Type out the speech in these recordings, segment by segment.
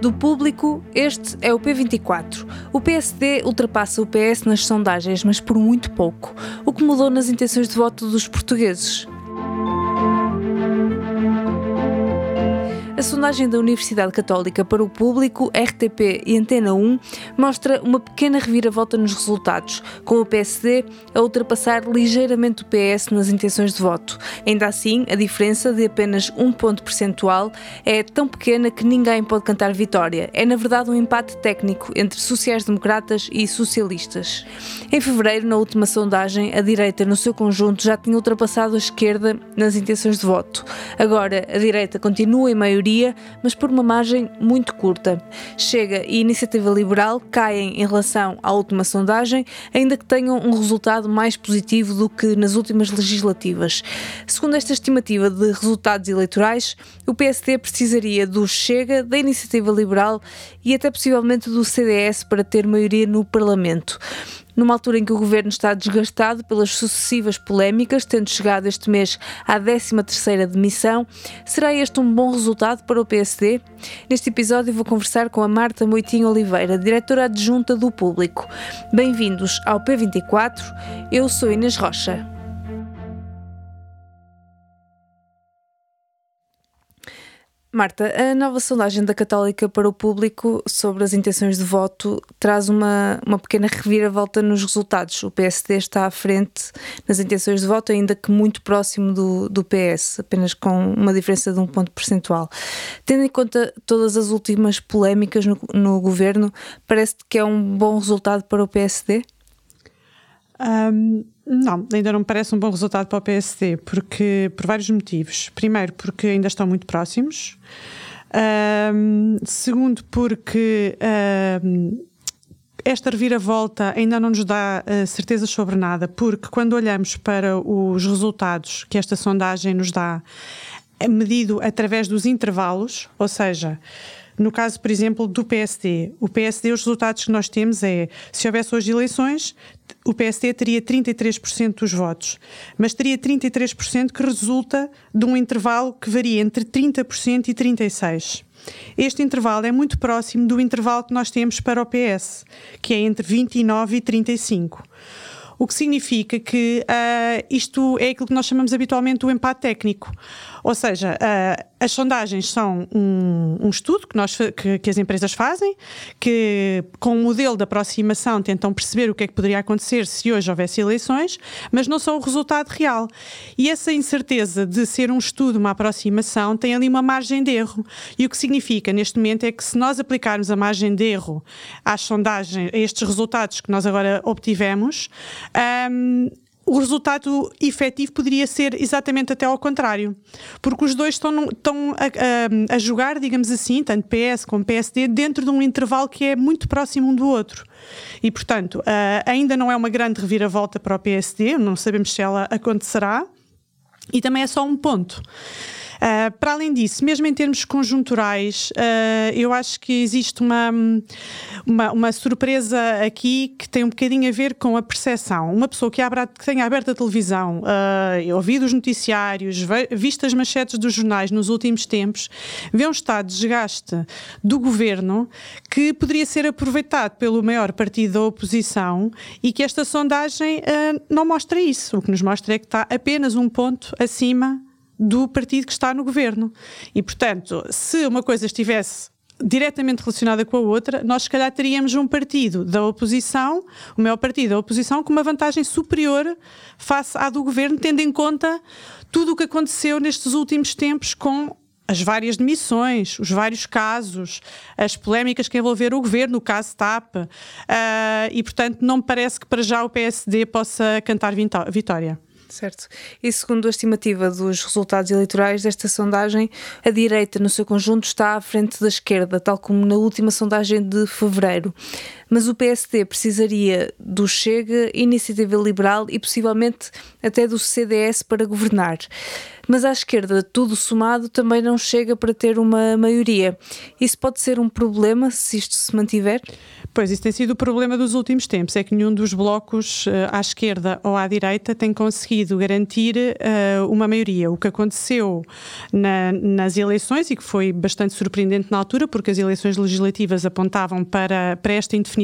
Do público, este é o P24. O PSD ultrapassa o PS nas sondagens, mas por muito pouco, o que mudou nas intenções de voto dos portugueses. Sondagem da Universidade Católica para o público, RTP e Antena 1 mostra uma pequena reviravolta nos resultados, com o PSD a ultrapassar ligeiramente o PS nas intenções de voto. Ainda assim, a diferença de apenas um ponto percentual é tão pequena que ninguém pode cantar vitória. É, na verdade, um empate técnico entre sociais-democratas e socialistas. Em fevereiro, na última sondagem, a direita, no seu conjunto, já tinha ultrapassado a esquerda nas intenções de voto. Agora, a direita continua em maioria mas por uma margem muito curta. Chega e Iniciativa Liberal caem em relação à última sondagem, ainda que tenham um resultado mais positivo do que nas últimas legislativas. Segundo esta estimativa de resultados eleitorais, o PSD precisaria do Chega, da Iniciativa Liberal e até possivelmente do CDS para ter maioria no Parlamento numa altura em que o governo está desgastado pelas sucessivas polémicas, tendo chegado este mês à 13ª demissão. Será este um bom resultado para o PSD? Neste episódio vou conversar com a Marta Moitinho Oliveira, diretora adjunta do Público. Bem-vindos ao P24. Eu sou Inês Rocha. Marta, a nova sondagem da Católica para o público sobre as intenções de voto traz uma, uma pequena reviravolta nos resultados. O PSD está à frente nas intenções de voto, ainda que muito próximo do, do PS, apenas com uma diferença de um ponto percentual. Tendo em conta todas as últimas polémicas no, no governo, parece que é um bom resultado para o PSD? Um, não, ainda não me parece um bom resultado para o PSD, porque por vários motivos. Primeiro, porque ainda estão muito próximos. Um, segundo, porque um, esta reviravolta ainda não nos dá uh, certezas sobre nada, porque quando olhamos para os resultados que esta sondagem nos dá, é medido através dos intervalos, ou seja, no caso, por exemplo, do PSD, o PSD, os resultados que nós temos é, se houvesse hoje eleições, o PSD teria 33% dos votos, mas teria 33% que resulta de um intervalo que varia entre 30% e 36%. Este intervalo é muito próximo do intervalo que nós temos para o PS, que é entre 29 e 35 o que significa que uh, isto é aquilo que nós chamamos habitualmente o empate técnico. Ou seja, uh, as sondagens são um, um estudo que, nós, que, que, as empresas fazem, que com o um modelo de aproximação tentam perceber o que é que poderia acontecer se hoje houvesse eleições, mas não são o resultado real. E essa incerteza de ser um estudo, uma aproximação, tem ali uma margem de erro. E o que significa neste momento é que se nós aplicarmos a margem de erro às sondagens, a estes resultados que nós agora obtivemos, um, o resultado efetivo poderia ser exatamente até ao contrário, porque os dois estão, estão a, a, a, jogar, digamos assim, tanto PS como PSD, dentro de um intervalo que é muito próximo um do outro. E, portanto, uh, ainda não é uma grande reviravolta para o PSD, não sabemos se ela acontecerá, e também é só um ponto. Uh, para além disso, mesmo em termos conjunturais, uh, eu acho que existe uma, uma, uma, surpresa aqui que tem um bocadinho a ver com a percepção. Uma pessoa que, abra, que tenha aberto a televisão, uh, ouvido os noticiários, visto as manchetes dos jornais nos últimos tempos, vê um estado de desgaste do governo que poderia ser aproveitado pelo maior partido da oposição e que esta sondagem uh, não mostra isso. O que nos mostra é que está apenas um ponto acima do partido que está no governo. E, portanto, se uma coisa estivesse diretamente relacionada com a outra, nós se calhar teríamos um partido da oposição, o maior partido da oposição, com uma vantagem superior face à do governo, tendo em conta tudo o que aconteceu nestes últimos tempos com as várias demissões, os vários casos, as polémicas que envolveram o governo, o caso TAP, uh, e portanto não me parece que para já o PSD possa cantar vitória. Certo. E segundo a estimativa dos resultados eleitorais desta sondagem, a direita, no seu conjunto, está à frente da esquerda, tal como na última sondagem de fevereiro. Mas o PSD precisaria do Chega, Iniciativa Liberal e possivelmente até do CDS para governar. Mas à esquerda, tudo somado também não chega para ter uma maioria. Isso pode ser um problema se isto se mantiver? Pois, isso tem sido o problema dos últimos tempos, é que nenhum dos blocos uh, à esquerda ou à direita tem conseguido garantir uh, uma maioria. O que aconteceu na, nas eleições, e que foi bastante surpreendente na altura, porque as eleições legislativas apontavam para, para esta indefinição,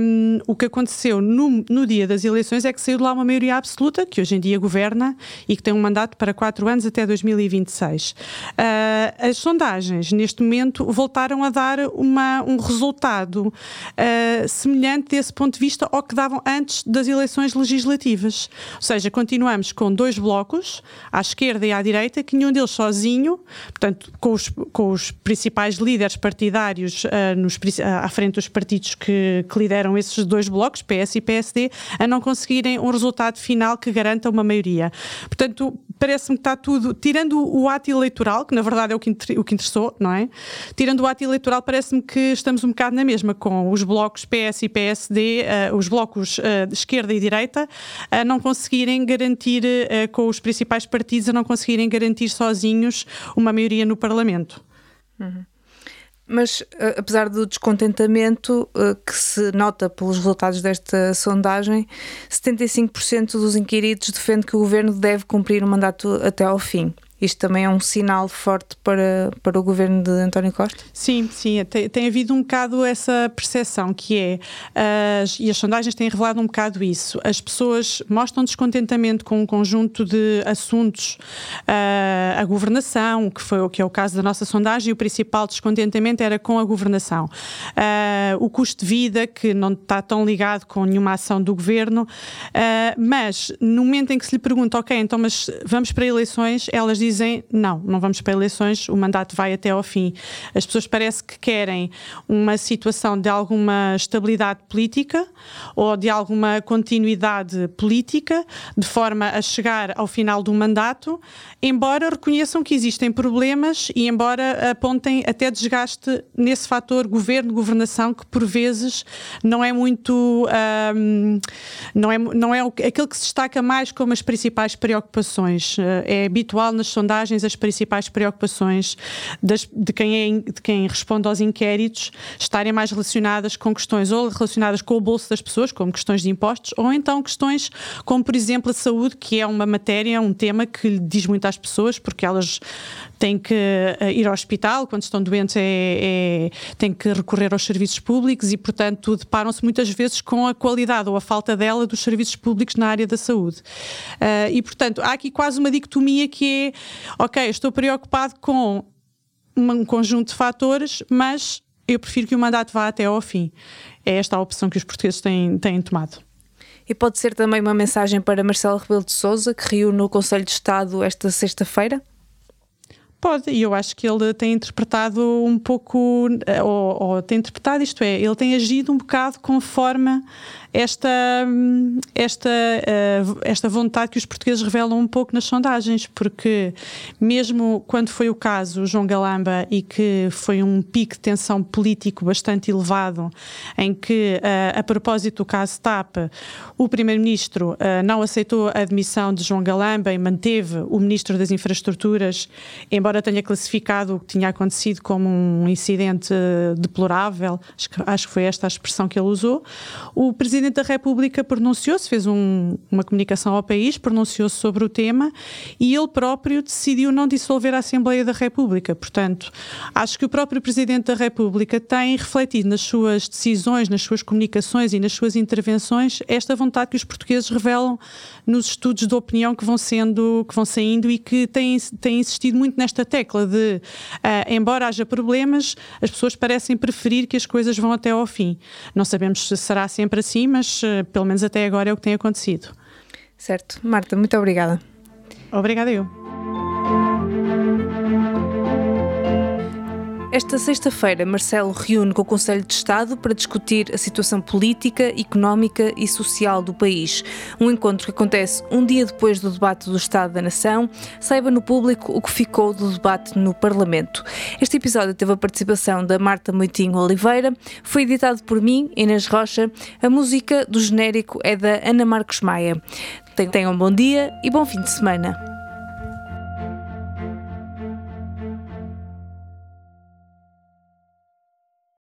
um, o que aconteceu no, no dia das eleições é que saiu de lá uma maioria absoluta, que hoje em dia governa e que tem um mandato para quatro anos até 2026. Uh, eh, as sondagens, neste momento, voltaram a dar uma, um resultado uh, semelhante desse ponto de vista ao que davam antes das eleições legislativas. Ou seja, continuamos com dois blocos, à esquerda e à direita, que nenhum deles sozinho, portanto, com os, com os principais líderes partidários uh, nos, à frente dos partidos que, que lideram esses dois blocos, PS e PSD, a não conseguirem um resultado final que garanta uma maioria. Portanto, parece-me que está tudo, tirando o ato eleitoral, que na verdade é o que, o que interessou, não é? Tirando o ato eleitoral, parece-me que estamos um bocado na mesma, com os blocos PS e PSD, uh, eh, os blocos uh, de esquerda e direita, a não conseguirem garantir, uh, com os principais partidos, a não conseguirem garantir sozinhos uma maioria no Parlamento. Uhum. Mas, apesar do descontentamento que se nota pelos resultados desta sondagem, 75% dos inquiridos defende que o governo deve cumprir o mandato até ao fim. Isto também é um sinal forte para, para o governo de António Costa? Sim, sim, tem, tem havido um bocado essa percepção que é, as, e as sondagens têm revelado um bocado isso, as pessoas mostram descontentamento com um conjunto de assuntos, uh, a governação, que, foi, que é o caso da nossa sondagem, e o principal descontentamento era com a governação. Uh, o custo de vida, que não está tão ligado com nenhuma ação do governo, uh, mas no momento em que se lhe pergunta, ok, então mas vamos para eleições, elas dizem dizem não, não vamos para eleições, o mandato vai até ao fim. As pessoas parece que querem uma situação de alguma estabilidade política ou de alguma continuidade política, de forma a chegar ao final do mandato, embora reconheçam que existem problemas e embora apontem até desgaste nesse fator governo-governação que por vezes não é muito um, não é, não é aquele que se destaca mais como as principais preocupações. É habitual nas sondagens as principais preocupações das, de, quem é, de quem responde aos inquéritos estarem mais relacionadas com questões ou relacionadas com o bolso das pessoas, como questões de impostos, ou então questões como, por exemplo, a saúde, que é uma matéria, um tema que diz muito às pessoas, porque elas têm que eh, ir ao hospital, quando estão doentes, é, é, têm que recorrer aos serviços públicos e, portanto, deparam-se muitas vezes com a qualidade ou a falta dela dos serviços públicos na área da saúde. Uh, e, portanto, há aqui quase uma dicotomia que é ok, estou preocupado com um conjunto de fatores, mas eu prefiro que o mandato vá até ao fim. É esta a opção que os portugueses têm, têm tomado. E pode ser também uma mensagem para Marcelo Rebelo de Sousa, que riu no Conselho de Estado esta sexta-feira? Pode, e eu acho que ele tem interpretado um pouco, eh, ou, ou, tem interpretado isto é, ele tem agido um bocado conforme esta, esta, eh, esta vontade que os portugueses revelam um pouco nas sondagens, porque mesmo quando foi o caso João Galamba e que foi um pico de tensão político bastante elevado, em que, eh, a propósito do caso TAP, o Primeiro-Ministro não aceitou a admissão de João Galamba e manteve o Ministro das Infraestruturas, embora tenha classificado o que tinha acontecido como um incidente deplorável, acho que, acho que foi esta a expressão que ele usou, o Presidente da República pronunciou-se, fez um, uma comunicação ao país, pronunciou-se sobre o tema e ele próprio decidiu não dissolver a Assembleia da República. Portanto, acho que o próprio Presidente da República tem refletido nas suas decisões, nas suas comunicações e nas suas intervenções esta vontade que os portugueses revelam nos estudos de opinião que vão sendo, que vão saindo e que têm, têm insistido muito nesta tecla de, uh, embora haja problemas, as pessoas parecem preferir que as coisas vão até ao fim. Não sabemos se será sempre assim, mas uh, pelo menos até agora é o que tem acontecido. Certo. Marta, muito obrigada. Obrigada eu. Esta sexta-feira, Marcelo reúne com o Conselho de Estado para discutir a situação política, económica e social do país. Um encontro que acontece um dia depois do debate do Estado da Nação. Saiba no público o que ficou do debate no Parlamento. Este episódio teve a participação da Marta Moitinho Oliveira, foi editado por mim, Inês Rocha. A música do genérico é da Ana Marcos Maia. Tenham um bom dia e bom fim de semana.